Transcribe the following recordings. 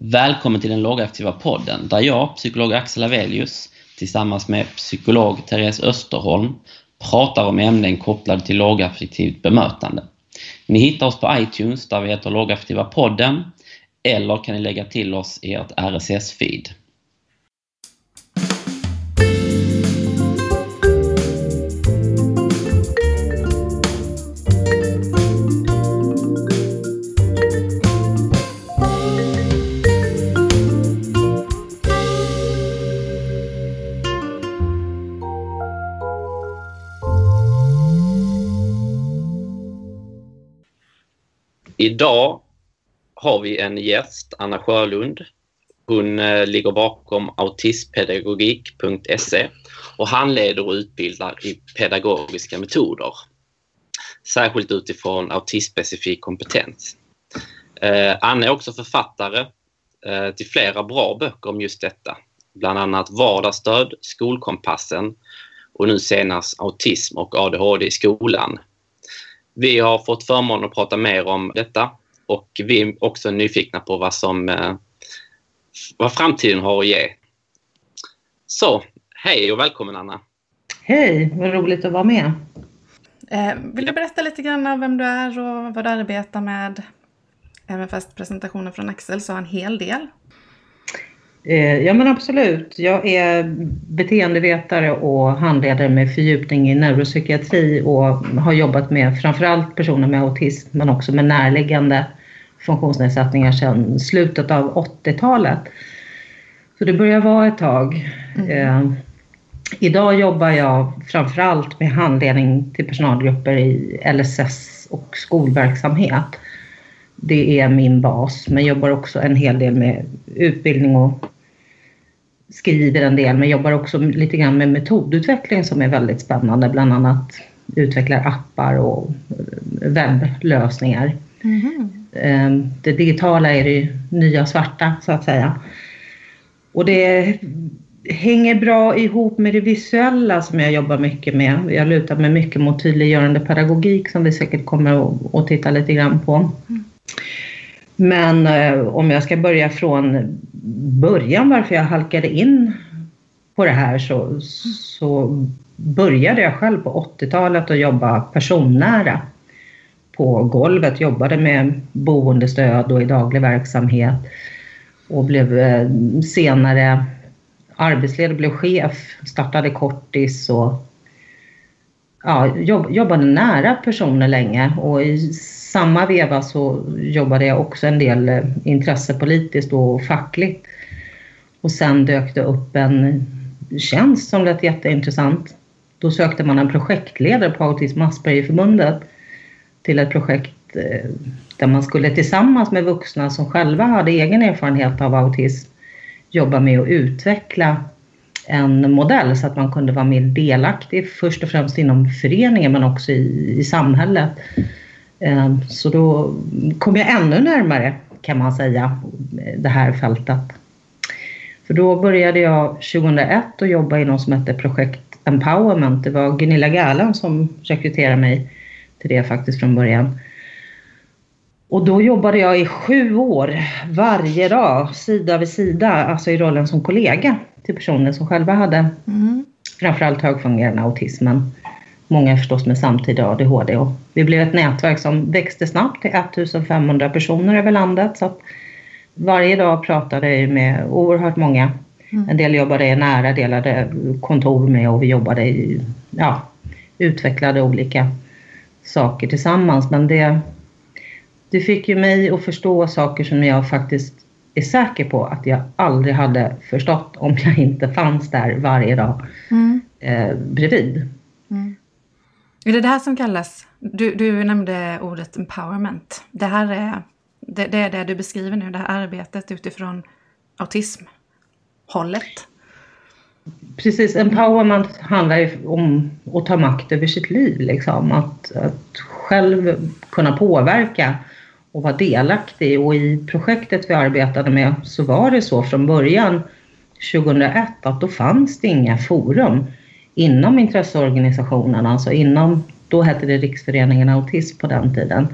Välkommen till den lågaktiva podden där jag, psykolog Axel Avelius, tillsammans med psykolog Therese Österholm pratar om ämnen kopplade till lågaffektivt bemötande. Ni hittar oss på iTunes där vi heter Lågaffektiva podden eller kan ni lägga till oss i ert RSS-feed. Idag har vi en gäst, Anna Sjölund. Hon eh, ligger bakom autismpedagogik.se och handleder och utbildar i pedagogiska metoder. Särskilt utifrån autismspecifik kompetens. Eh, Anna är också författare eh, till flera bra böcker om just detta. Bland annat Vardagsstöd, Skolkompassen och nu senast Autism och ADHD i skolan vi har fått förmånen att prata mer om detta och vi är också nyfikna på vad, som, eh, vad framtiden har att ge. Så, hej och välkommen Anna! Hej, vad roligt att vara med! Eh, vill du berätta lite grann om vem du är och vad du arbetar med? Även fast presentationen från Axel sa en hel del. Eh, ja men absolut. Jag är beteendevetare och handledare med fördjupning i neuropsykiatri och har jobbat med framförallt personer med autism men också med närliggande funktionsnedsättningar sedan slutet av 80-talet. Så det börjar vara ett tag. Mm. Eh, idag jobbar jag framförallt med handledning till personalgrupper i LSS och skolverksamhet. Det är min bas, men jobbar också en hel del med utbildning och skriver en del men jobbar också lite grann med metodutveckling som är väldigt spännande. Bland annat utvecklar appar och webblösningar. Mm. Det digitala är det nya svarta så att säga. Och det hänger bra ihop med det visuella som jag jobbar mycket med. Jag lutar mig mycket mot tydliggörande pedagogik som vi säkert kommer att titta lite grann på. Mm. Men eh, om jag ska börja från början varför jag halkade in på det här så, så började jag själv på 80-talet att jobba personnära. På golvet, jobbade med boendestöd och i daglig verksamhet och blev eh, senare arbetsledare, blev chef, startade Kortis och ja, jobbade nära personer länge och i samma veva så jobbade jag också en del eh, intressepolitiskt och fackligt. Och sen dök det upp en tjänst som lät jätteintressant. Då sökte man en projektledare på Autism Aspergerförbundet till ett projekt eh, där man skulle tillsammans med vuxna som själva hade egen erfarenhet av autism jobba med att utveckla en modell så att man kunde vara mer delaktig först och främst inom föreningen men också i, i samhället. Ehm, så då kom jag ännu närmare kan man säga det här fältet. För då började jag 2001 att jobba i något som hette Projekt Empowerment. Det var Gunilla Gärland som rekryterade mig till det faktiskt från början. Och då jobbade jag i sju år varje dag, sida vid sida, alltså i rollen som kollega till personer som själva hade mm. framförallt högfungerande autismen många förstås med samtidig ADHD. Och vi blev ett nätverk som växte snabbt till 1500 personer över landet. Så varje dag pratade jag med oerhört många. Mm. En del jobbade jag nära, delade kontor med och vi jobbade i, ja, utvecklade olika saker tillsammans. Men det, det fick ju mig att förstå saker som jag faktiskt är säker på att jag aldrig hade förstått om jag inte fanns där varje dag mm. eh, bredvid. Mm. Är det det här som kallas, du, du nämnde ordet empowerment. Det här är det, det, är det du beskriver nu, det här arbetet utifrån autismhållet. Precis, empowerment handlar ju om att ta makt över sitt liv. Liksom. Att, att själv kunna påverka och vara delaktig. Och i projektet vi arbetade med så var det så från början 2001 att då fanns det inga forum inom intresseorganisationerna, alltså inom, då hette det Riksföreningen Autism på den tiden.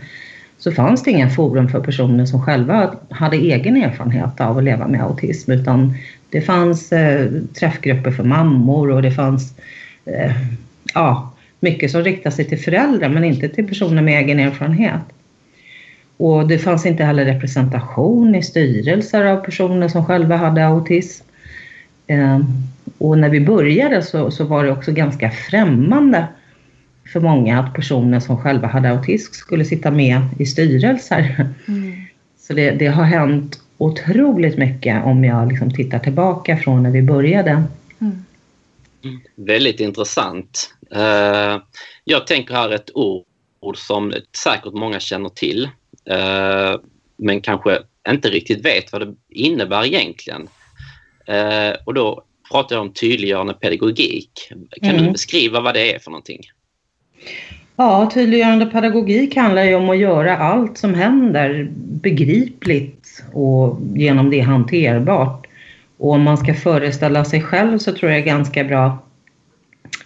så fanns det inga forum för personer som själva hade egen erfarenhet av att leva med autism utan det fanns eh, träffgrupper för mammor och det fanns eh, ja, mycket som riktade sig till föräldrar men inte till personer med egen erfarenhet. Och det fanns inte heller representation i styrelser av personer som själva hade autism. Eh, och när vi började så, så var det också ganska främmande för många att personer som själva hade autism skulle sitta med i styrelser. Mm. Så det, det, har hänt otroligt mycket om jag liksom tittar tillbaka från när vi började. Mm. Mm. Väldigt intressant. Uh, jag tänker här ett ord som säkert många känner till men kanske inte riktigt vet vad det innebär egentligen. Uh, och då pratar jag om tydliggörande pedagogik. Kan mm. du beskriva vad det är för någonting? Ja, tydliggörande pedagogik handlar ju om att göra allt som händer begripligt och genom det hanterbart. Och om man ska föreställa sig själv så tror jag är ganska bra.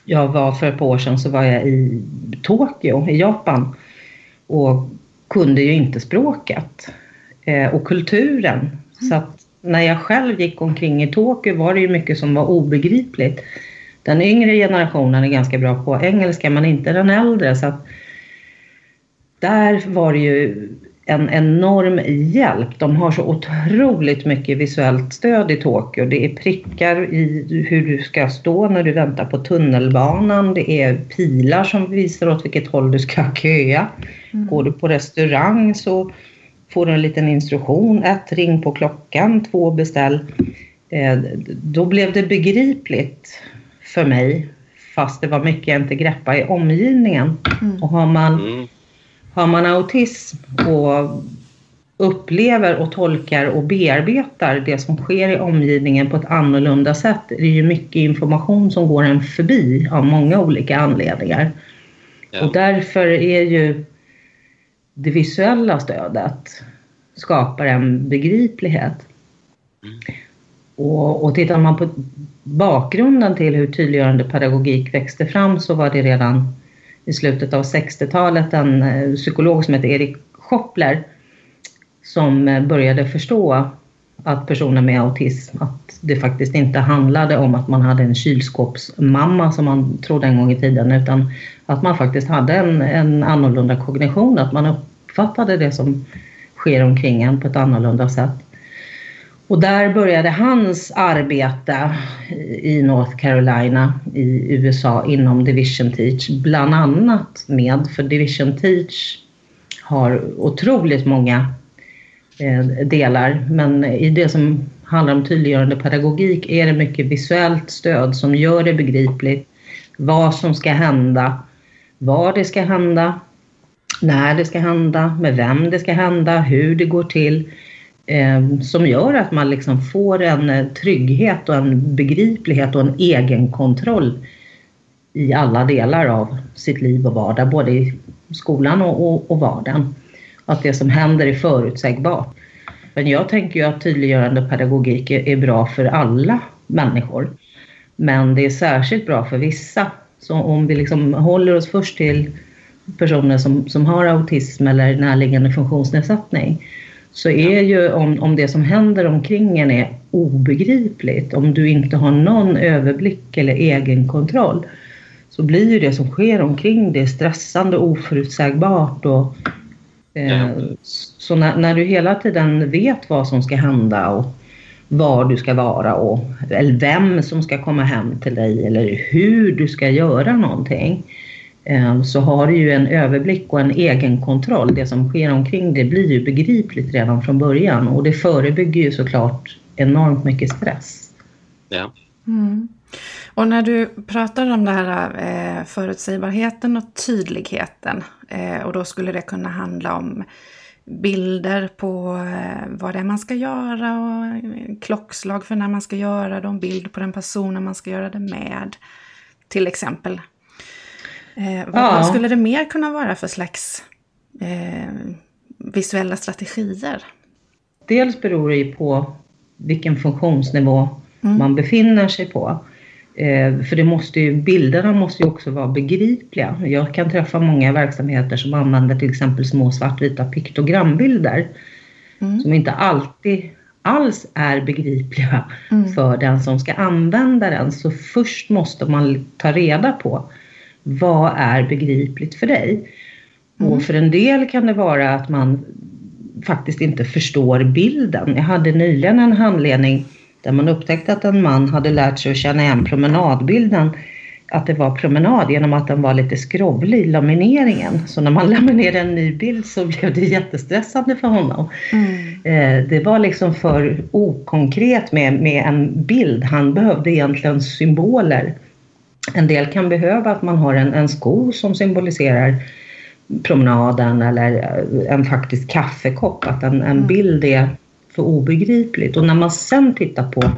Jag var för ett par år sedan så var jag i Tokyo i Japan och kunde ju inte språket eh, och kulturen. Mm. Så att när jag själv gick omkring i Tokyo var det ju mycket som var obegripligt. Den yngre generationen är ganska bra på engelska men inte den äldre. Så att där var det ju en enorm hjälp. De har så otroligt mycket visuellt stöd i Tokyo. Det är prickar i hur du ska stå när du väntar på tunnelbanan. Det är pilar som visar åt vilket håll du ska köa. Mm. Går du på restaurang så får du en liten instruktion. Ett, ring på klockan. Två, beställ. Eh, då blev det begripligt för mig fast det var mycket jag inte greppade i omgivningen. Mm. Och har man, mm. Har man autism och upplever och tolkar och bearbetar det som sker i omgivningen på ett annorlunda sätt. Det är ju mycket information som går en förbi av många olika anledningar. Ja. Och därför är ju det visuella stödet skapar en begriplighet. Mm. Och, och tittar man på bakgrunden till hur tydliggörande pedagogik växte fram så var det redan i slutet av 60-talet en eh, psykolog som hette Erik Schoppler som eh, började förstå att personer med autism, att det faktiskt inte handlade om att man hade en kylskåpsmamma som man trodde en gång i tiden utan att man faktiskt hade en, en annorlunda kognition, att man uppfattade det som sker omkring en på ett annorlunda sätt. Och där började hans arbete i North Carolina i USA inom Division Teach, bland annat med, för Division Teach har otroligt många eh, delar, men i det som handlar om tydliggörande pedagogik är det mycket visuellt stöd som gör det begripligt vad som ska hända, var det ska hända, när det ska hända, med vem det ska hända, hur det går till. Ehm, som gör att man liksom får en eh, trygghet och en begriplighet och en egen kontroll i alla delar av sitt liv och vardag, både i skolan och, och, och vardagen. Att det som händer är förutsägbart. Men jag tänker ju att tydliggörande pedagogik är, är bra för alla människor. Men det är särskilt bra för vissa. Så om vi liksom håller oss först till personer som, som har autism eller närliggande funktionsnedsättning så är ju om, om det som händer omkring en är obegripligt, om du inte har någon överblick eller egen kontroll så blir ju det som sker omkring det stressande, oförutsägbart och eh, så när, när, du hela tiden vet vad som ska hända och var du ska vara och eller vem som ska komma hem till dig eller hur du ska göra någonting så har du ju en överblick och en egen kontroll. Det som sker omkring det blir ju begripligt redan från början och det förebygger ju såklart enormt mycket stress. Ja. Mm. Och när du pratar om det här eh, förutsägbarheten och tydligheten eh, och då skulle det kunna handla om bilder på eh, vad det är man ska göra och klockslag för när man ska göra det en bild på den personen man ska göra det med. Till exempel. Eh, vad, ja. vad, skulle det mer kunna vara för slags eh, visuella strategier? Dels beror det ju på vilken funktionsnivå mm. man befinner sig på. Eh, för det måste ju, bilderna måste ju också vara begripliga. Jag kan träffa många verksamheter som använder till exempel små svartvita piktogrambilder mm. som inte alltid alls är begripliga mm. för den som ska använda den. Så först måste man ta reda på vad är begripligt för dig? Mm. Och för en del kan det vara att man faktiskt inte förstår bilden. Jag hade nyligen en handledning där man upptäckte att en man hade lärt sig att känna igen promenadbilden att det var promenad genom att den var lite skrovlig, lamineringen. Så när man laminerade en ny bild så blev det jättestressande för honom. Mm. Eh, det var liksom för okonkret med, med en bild. Han behövde egentligen symboler. En del kan behöva att man har en, en sko som symboliserar promenaden eller en faktisk kaffekopp. Att en, en mm. bild är för obegripligt. Och när man sen tittar på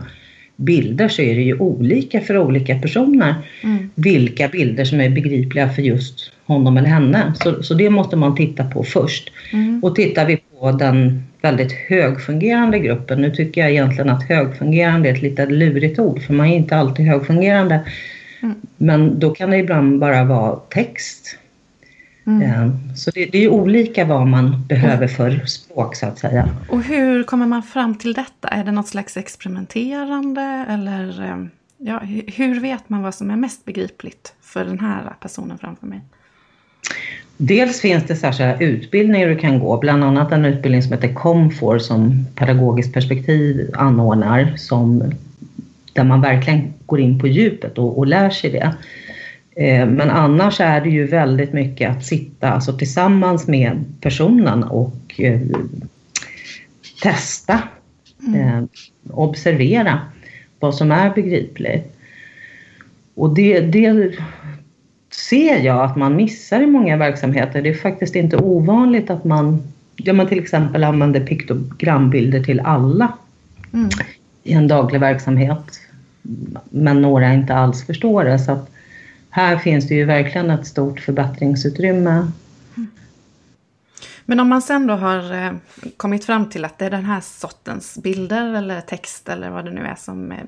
bilder så är det ju olika för olika personer. Mm. Vilka bilder som är begripliga för just honom eller henne. Så, så det måste man titta på först. Mm. Och tittar vi på den väldigt högfungerande gruppen. Nu tycker jag egentligen att högfungerande är ett lite lurigt ord för man är inte alltid högfungerande. Mm. Men då kan det ibland bara vara text. Mm. Eh, så det, det, är olika vad man behöver för språk så att säga. Och hur kommer man fram till detta? Är det något slags experimenterande eller eh, ja, hur vet man vad som är mest begripligt för den här personen framför mig? Dels finns det särskilda utbildningar du kan gå, bland annat en utbildning som heter Comfor som Pedagogiskt perspektiv anordnar som, där man verkligen går in på djupet och, och lär sig det. Eh, men annars är det ju väldigt mycket att sitta alltså, tillsammans med personen och eh, testa, mm. eh, observera vad som är begripligt. Och det, det ser jag att man missar i många verksamheter. Det är faktiskt inte ovanligt att man, ja, man till exempel använder piktogrambilder till alla mm i en daglig verksamhet. Men några inte alls förstår det. Så att här finns det ju verkligen ett stort förbättringsutrymme. Men om man sen då har eh, kommit fram till att det är den här sortens bilder eller text eller vad det nu är som eh,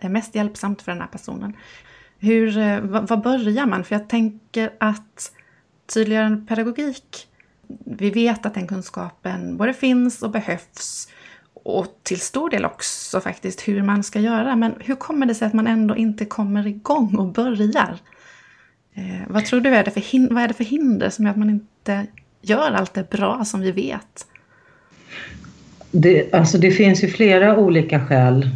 är mest hjälpsamt för den här personen. Hur, eh, vad börjar man? För jag tänker att tydliggörande pedagogik, vi vet att den kunskapen både finns och behövs och till stor del också faktiskt hur man ska göra. Men hur kommer det sig att man ändå inte kommer igång och börjar? Eh, vad tror du är det, för vad är det för hinder som gör att man inte gör allt det bra som vi vet? Det, alltså det finns ju flera olika skäl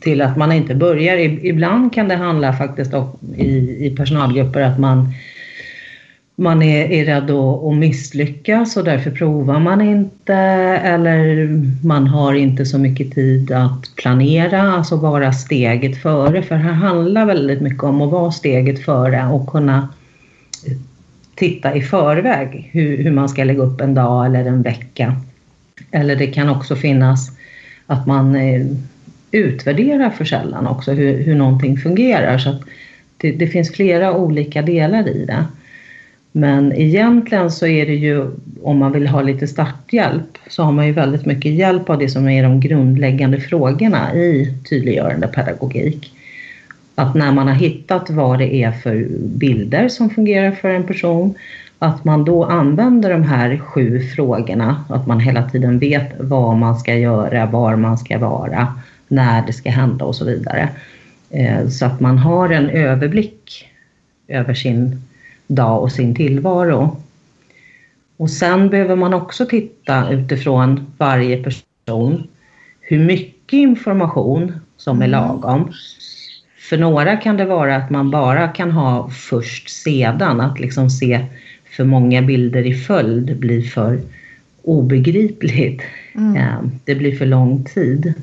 till att man inte börjar. Ibland kan det handla faktiskt om, i, i personalgrupper att man man är, är rädd att, att misslyckas och därför provar man inte eller man har inte så mycket tid att planera, alltså vara steget före. För här handlar väldigt mycket om att vara steget före och kunna titta i förväg hur, hur man ska lägga upp en dag eller en vecka. Eller det kan också finnas att man eh, utvärderar för sällan också hur, hur någonting fungerar. Så det, det finns flera olika delar i det. Men egentligen så är det ju, om man vill ha lite starthjälp, så har man ju väldigt mycket hjälp av det som är de grundläggande frågorna i tydliggörande pedagogik. Att när man har hittat vad det är för bilder som fungerar för en person, att man då använder de här sju frågorna, att man hela tiden vet vad man ska göra, var man ska vara, när det ska hända och så vidare. Eh, så att man har en överblick över sin dag och sin tillvaro. Och sen behöver man också titta utifrån varje person hur mycket information som är mm. lagom. För några kan det vara att man bara kan ha först sedan, att liksom se för många bilder i följd blir för obegripligt. Mm. Det blir för lång tid.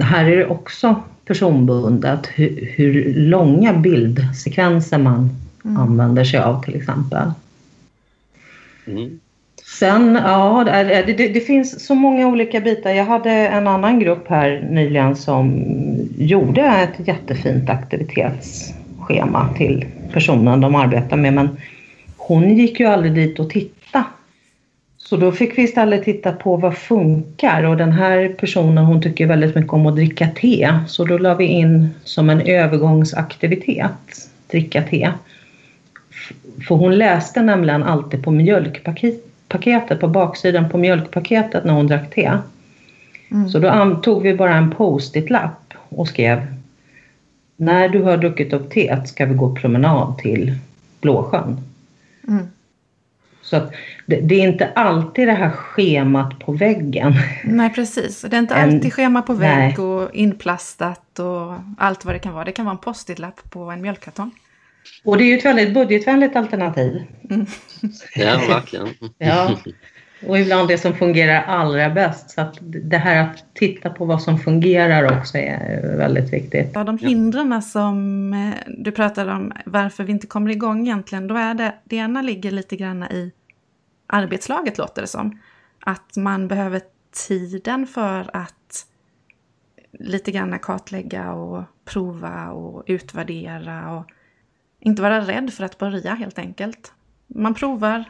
Här är det också personbundet hur, hur långa bildsekvenser man mm. använder sig av till exempel. Mm. Sen, ja, det, det, det, finns så många olika bitar. Jag hade en annan grupp här nyligen som gjorde ett jättefint aktivitetsschema till personen de arbetar med men hon gick ju aldrig dit och tittade. Så då fick vi istället titta på vad funkar och den här personen hon tycker väldigt mycket om att dricka te. Så då la vi in som en övergångsaktivitet, dricka te. För hon läste nämligen alltid på mjölkpaketet, på baksidan på mjölkpaketet när hon drack te. Mm. Så då tog vi bara en post-it-lapp och skrev När du har druckit upp teet ska vi gå promenad till Blåsjön. Mm. Så att det, det, är inte alltid det här schemat på väggen. Nej, precis. Det är inte en, alltid schema på vägg nej. och inplastat och allt vad det kan vara. Det kan vara en post-it-lapp på en mjölkkartong. Och det är ju ett väldigt budgetvänligt alternativ. Mm. Ja, verkligen. ja. Och ibland det som fungerar allra bäst. Så att det här att titta på vad som fungerar också är väldigt viktigt. Ja, de hindren som eh, du pratade om, varför vi inte kommer igång egentligen, då är det, det ena ligger lite grann i arbetslaget låter det som. Att man behöver tiden för att lite grann kartlägga och prova och utvärdera och inte vara rädd för att börja helt enkelt. Man provar,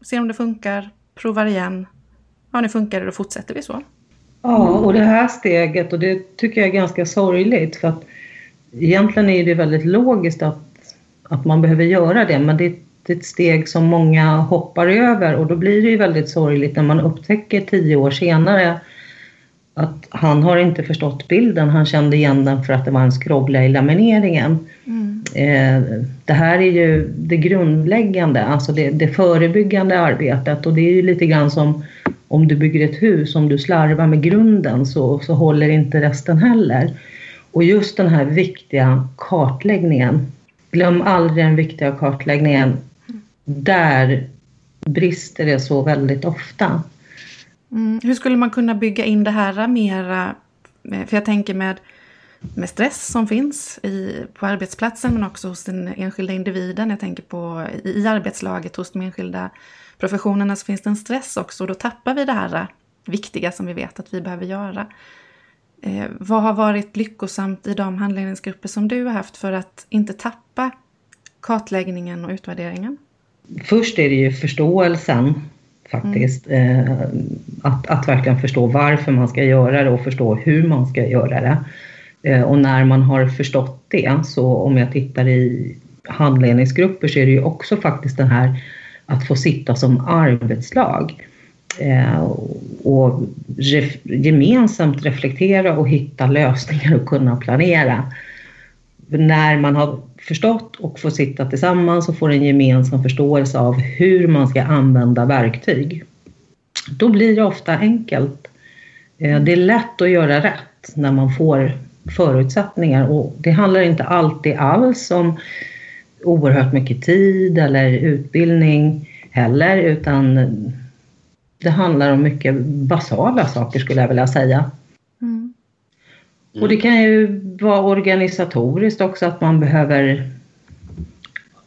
ser om det funkar, provar igen. Ja, nu funkar det, då fortsätter vi så. Ja, och det här steget, och det tycker jag är ganska sorgligt för att egentligen är det väldigt logiskt att, att man behöver göra det, men det är ett steg som många hoppar över och då blir det ju väldigt sorgligt när man upptäcker tio år senare att han har inte förstått bilden, han kände igen den för att det var en skrovla i lamineringen. Mm. Eh, det här är ju det grundläggande, alltså det, det förebyggande arbetet och det är ju lite grann som om du bygger ett hus, om du slarvar med grunden så, så håller inte resten heller. Och just den här viktiga kartläggningen, glöm aldrig den viktiga kartläggningen, där brister det så väldigt ofta. Mm. Hur skulle man kunna bygga in det här mera? Eh, för jag tänker med, med stress som finns i, på arbetsplatsen men också hos den enskilda individen. Jag tänker på i, i arbetslaget hos de enskilda professionerna så finns det en stress också och då tappar vi det här eh, viktiga som vi vet att vi behöver göra. Eh, vad har varit lyckosamt i de handledningsgrupper som du har haft för att inte tappa kartläggningen och utvärderingen? Först är det ju förståelsen faktiskt. Mm. Eh, att, att verkligen förstå varför man ska göra det och förstå hur man ska göra det. Eh, och när man har förstått det, så om jag tittar i handledningsgrupper så är det ju också faktiskt det här att få sitta som arbetslag eh, och ref, gemensamt reflektera och hitta lösningar och kunna planera. När man har förstått och får sitta tillsammans och får en gemensam förståelse av hur man ska använda verktyg. Då blir det ofta enkelt. Eh, det är lätt att göra rätt när man får förutsättningar och det handlar inte alltid alls om oerhört mycket tid eller utbildning heller utan det handlar om mycket basala saker skulle jag vilja säga. Mm. Och det kan ju vara organisatoriskt också att man behöver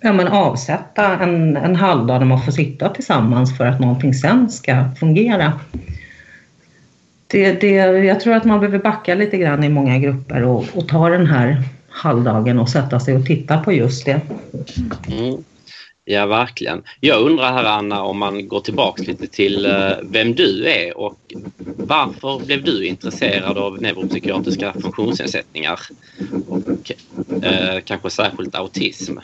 ja, men avsätta en, en halvdag när man får sitta tillsammans för att någonting sen ska fungera. Det, det, jag tror att man behöver backa lite grann i många grupper och, och ta den här halvdagen och sätta sig och titta på just det. Mm. Ja, verkligen. Jag undrar här Anna om man går tillbaks lite till uh, vem du är och varför blev du intresserad av neuropsykiatriska funktionsnedsättningar och uh, kanske särskilt autism?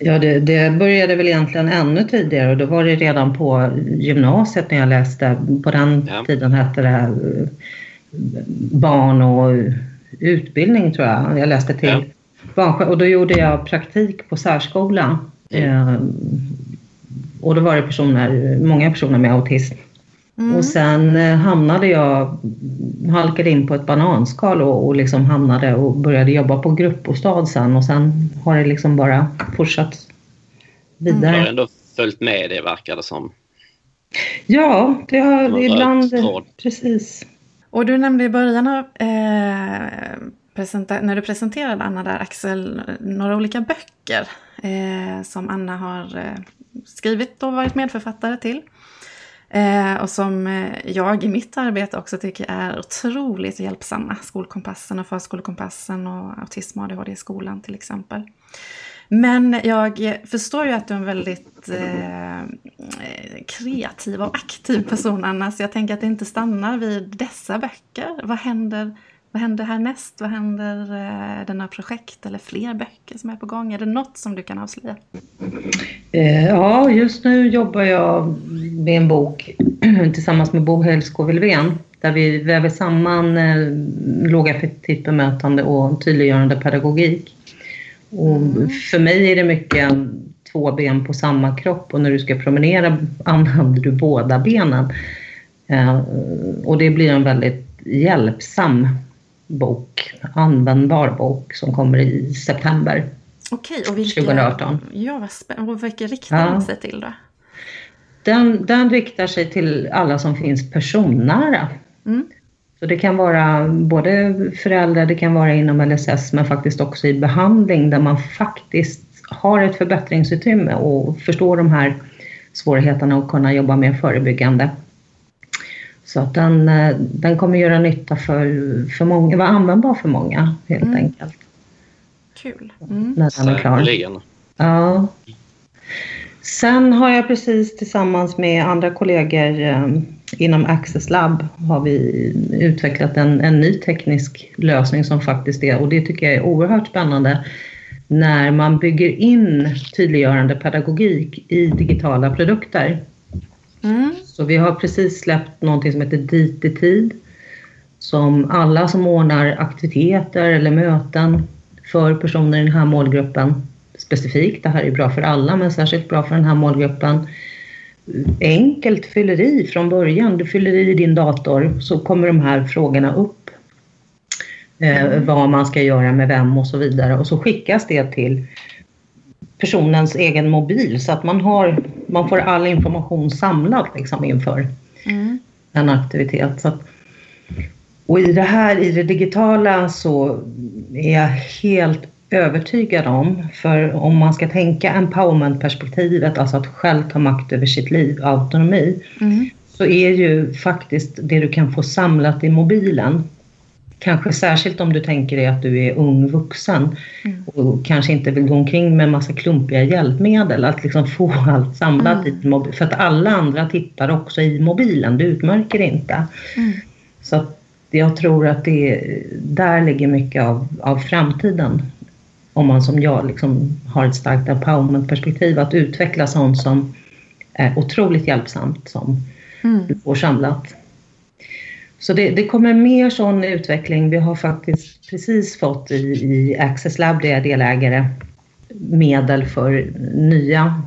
Ja, det, det, började väl egentligen ännu tidigare och då var det redan på gymnasiet när jag läste. På den ja. tiden hette det uh, barn och utbildning tror jag. Jag läste till ja barnskötare och då gjorde jag praktik på särskola. Mm. Eh, och då var det personer, många personer med autism. Mm. Och sen eh, hamnade jag, halkade in på ett bananskal och, och liksom hamnade och började jobba på gruppbostad sen och sen har det liksom bara fortsatt vidare. Du har ändå följt med det verkar det som. Ja, det har ibland, precis. Och du nämnde i början av eh, när du presenterade Anna där, Axel, några olika böcker eh, som Anna har eh, skrivit och varit medförfattare till. Eh, och som eh, jag i mitt arbete också tycker är otroligt hjälpsamma. Skolkompassen och förskolekompassen och autism och ADHD i skolan till exempel. Men jag förstår ju att du är en väldigt eh, kreativ och aktiv person Anna, så jag tänker att det inte stannar vid dessa böcker. Vad händer, vad händer härnäst? Vad händer eh, denna projekt eller fler böcker som är på gång? Är det något som du kan avslöja? Eh, ja, just nu jobbar jag med en bok tillsammans med Bo Hellskog Wilvén där vi väver samman eh, lågaffektivt bemötande och tydliggörande pedagogik. Och mm. för mig är det mycket två ben på samma kropp och när du ska promenera använder du båda benen. Och det blir en väldigt hjälpsam bok, användbar bok som kommer i september Okej, och vilka, 2018. Ja, vad spännande. Och vilka riktar ja. den sig till då? Den, den riktar sig till alla som finns personnära. Mm. Så det kan vara både föräldrar, det kan vara inom LSS men faktiskt också i behandling där man faktiskt har ett förbättringsutrymme och förstår de här svårigheterna och kunna jobba mer förebyggande. Så att den, eh, den kommer göra nytta för, för många, vara användbar för många helt mm. enkelt. Kul. Mm. När den är klar. Ja. Sen har jag precis tillsammans med andra kollegor eh, inom Access Lab har vi utvecklat en, en ny teknisk lösning som faktiskt är, och det tycker jag är oerhört spännande, när man bygger in tydliggörande pedagogik i digitala produkter. Mm. Så vi har precis släppt någonting som heter Dit i tid som alla som ordnar aktiviteter eller möten för personer i den här målgruppen specifikt, det här är bra för alla men särskilt bra för den här målgruppen, enkelt fyller i från början. Du fyller i din dator så kommer de här frågorna upp. Eh, mm. vad man ska göra med vem och så vidare och så skickas det till personens egen mobil så att man, har, man får all information samlad liksom inför mm. en aktivitet. Så att, och i det här, i det digitala så är jag helt övertygad om, för om man ska tänka empowerment-perspektivet, alltså att själv ta makt över sitt liv, autonomi, mm. så är ju faktiskt det du kan få samlat i mobilen Kanske särskilt om du tänker dig att du är ung vuxen mm. och kanske inte vill gå omkring med massa klumpiga hjälpmedel. Att liksom få allt samlat mm. i mobilen. För att alla andra tittar också i mobilen, du utmärker inte. Mm. Så att jag tror att det där ligger mycket av, av framtiden. Om man som jag liksom har ett starkt empowerment-perspektiv. Att utveckla sånt som är otroligt hjälpsamt som mm. du får samlat. Så det, det, kommer mer sån utveckling. Vi har faktiskt precis fått i, i Access Lab, där jag är delägare, medel för nya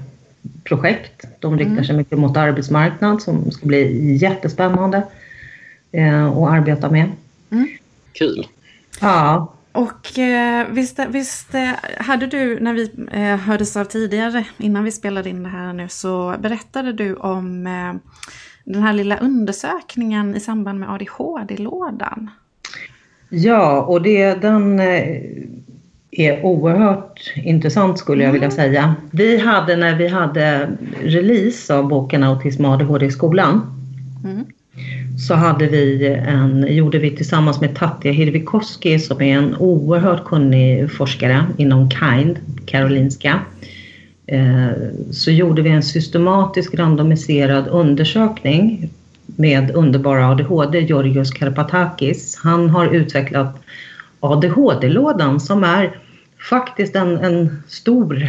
projekt. De riktar mm. sig mycket mot arbetsmarknad som ska bli jättespännande eh, att arbeta med. Mm. Kul! Ja. Och eh, visst, visst eh, hade du, när vi eh, hördes av tidigare, innan vi spelade in det här nu, så berättade du om eh, den här lilla undersökningen i samband med ADHD-lådan. Ja, och det, den eh, är oerhört intressant skulle jag vilja mm. säga. Vi hade när vi hade release av boken Autism och ADHD i skolan mm. så hade vi en, gjorde vi tillsammans med Tatja Hirvikoski som är en oerhört kunnig forskare inom KIND, Karolinska. Eh, så gjorde vi en systematisk randomiserad undersökning med underbara ADHD, Georgios Karpatakis. Han har utvecklat ADHD-lådan som är faktiskt en, en stor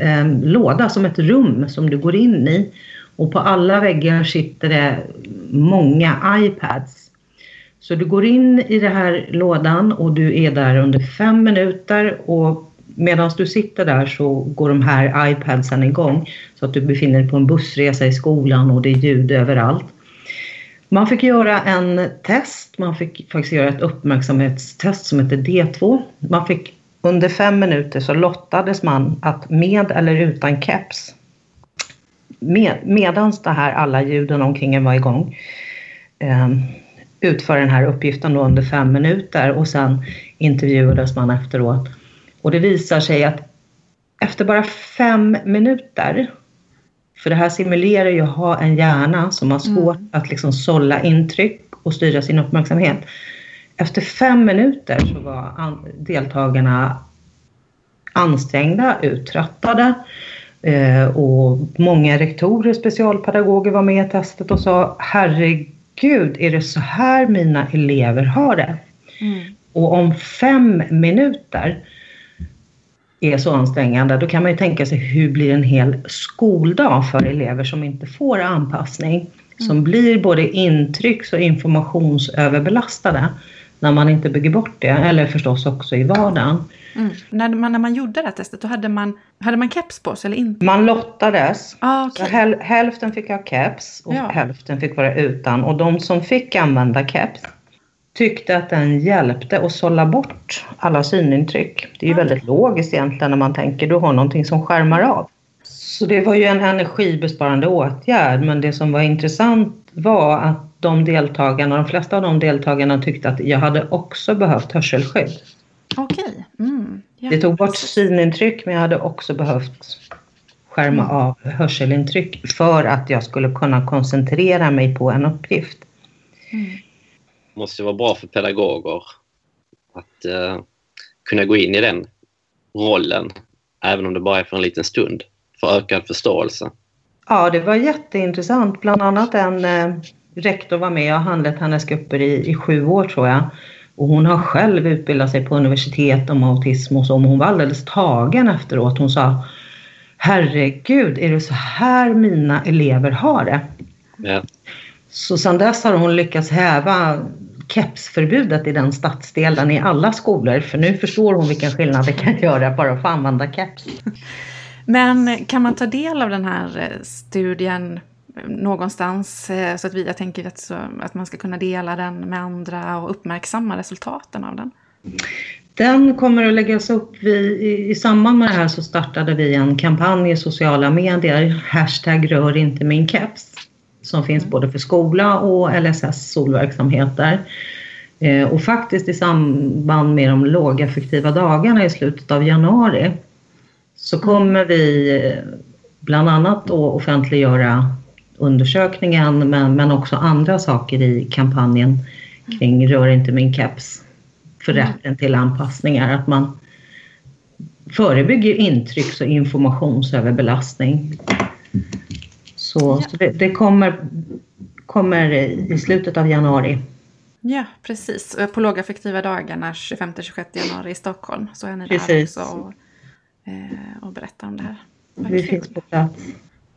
eh, låda, som ett rum som du går in i. Och på alla väggar sitter det många iPads. Så du går in i den här lådan och du är där under fem minuter och medan du sitter där så går de här iPadsen igång så att du befinner dig på en bussresa i skolan och det är ljud överallt. Man fick göra en test, man fick faktiskt göra ett uppmärksamhetstest som heter D2. Man fick under fem minuter så lottades man att med eller utan keps med, medans det här alla ljuden omkring en var igång eh, utföra den här uppgiften under fem minuter och sen intervjuades man efteråt. Och det visar sig att efter bara fem minuter, för det här simulerar ju att ha en hjärna som har svårt mm. att liksom sålla intryck och styra sin uppmärksamhet. Efter fem minuter så var deltagarna ansträngda, uttröttade. Eh, och många rektorer, specialpedagoger var med i testet och sa herregud, är det så här mina elever har det? Mm. Och om fem minuter är så ansträngande, då kan man ju tänka sig hur blir en hel skoldag för elever som inte får anpassning, mm. som blir både intrycks och informationsöverbelastade när man inte bygger bort det, eller förstås också i vardagen. Mm. När, man, när man gjorde det här testet, då hade man, hade man keps på sig eller inte? Man lottades. Ah, okay. häl, hälften fick ha keps och ja. hälften fick vara utan. Och de som fick använda keps tyckte att den hjälpte att sålla bort alla synintryck. Det är ju väldigt logiskt egentligen när man tänker du har någonting som skärmar av. Så det var ju en energibesparande åtgärd men det som var intressant var att de deltagarna, de flesta av de deltagarna tyckte att jag hade också behövt hörselskydd. Okej. Mm. Ja, det tog bort synintryck men jag hade också behövt skärma mm. av hörselintryck för att jag skulle kunna koncentrera mig på en uppgift. Mm måste vara bra för pedagoger att eh, kunna gå in i den rollen, även om det bara är för en liten stund, för ökad förståelse. Ja, det var jätteintressant. Bland annat en eh, rektor var med. Jag har handlat hennes grupper i, i sju år tror jag. Och hon har själv utbildat sig på universitet om autism och så. Men hon var alldeles tagen efteråt. Hon sa Herregud, är det så här mina elever har det? Ja. Så sedan dess har hon lyckats häva kepsförbudet i den stadsdelen i alla skolor. För nu förstår hon vilken skillnad det kan göra bara att få använda keps. Men kan man ta del av den här eh, studien någonstans eh, så att vi, jag tänker att, så, att man ska kunna dela den med andra och uppmärksamma resultaten av den? Den kommer att läggas upp. Vi, i, I samband med det här så startade vi en kampanj i sociala medier, hashtag rör inte min keps som finns både för skola och LSS solverksamheter. Eh, och faktiskt i samband med de lågaffektiva dagarna i slutet av januari så kommer vi eh, bland annat att offentliggöra undersökningen men, men också andra saker i kampanjen kring Rör inte min keps för mm. rätten till anpassningar. Att man förebygger intrycks och informationsöverbelastning. Så, ja. så det, det, kommer, kommer i slutet av januari. Ja, precis. På lågaffektiva dagarna 25-26 januari i Stockholm så är ni precis. där också och, eh, och berättar om det här. Vad Vi kul. finns på plats.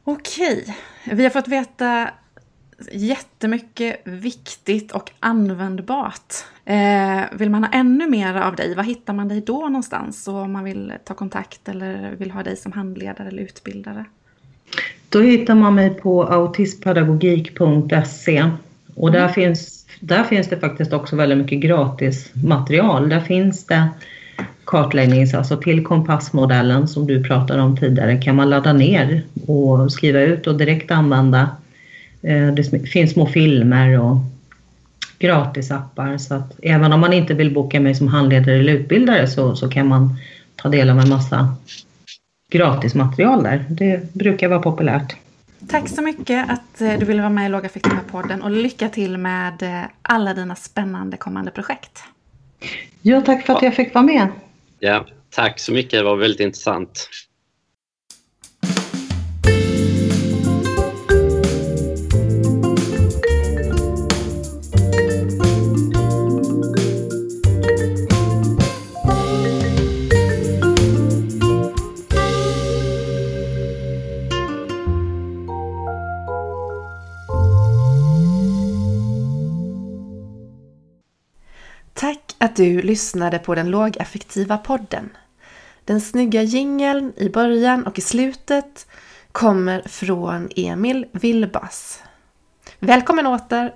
Okej, vi har fått veta jättemycket viktigt och användbart. Eh, vill man ha ännu mer av dig, var hittar man dig då någonstans? Och om man vill ta kontakt eller vill ha dig som handledare eller utbildare? Då hittar man mig på autismpedagogik.se och där, mm. finns, där finns det faktiskt också väldigt mycket gratis material. Där finns det kartläggnings, alltså till kompassmodellen som du pratade om tidigare kan man ladda ner och skriva ut och direkt använda. Eh, det finns små filmer och gratisappar så att även om man inte vill boka mig som handledare eller utbildare så, så kan man ta del av en massa gratismaterial där. Det brukar vara populärt. Tack så mycket att eh, du ville vara med i Lågaffektiva podden och lycka till med eh, alla dina spännande kommande projekt. Ja, tack för att jag fick vara med. Ja, tack så mycket. Det var väldigt intressant. Att du lyssnade på den lågaffektiva podden. Den snygga jingeln i början och i slutet kommer från Emil Vilbas. Välkommen åter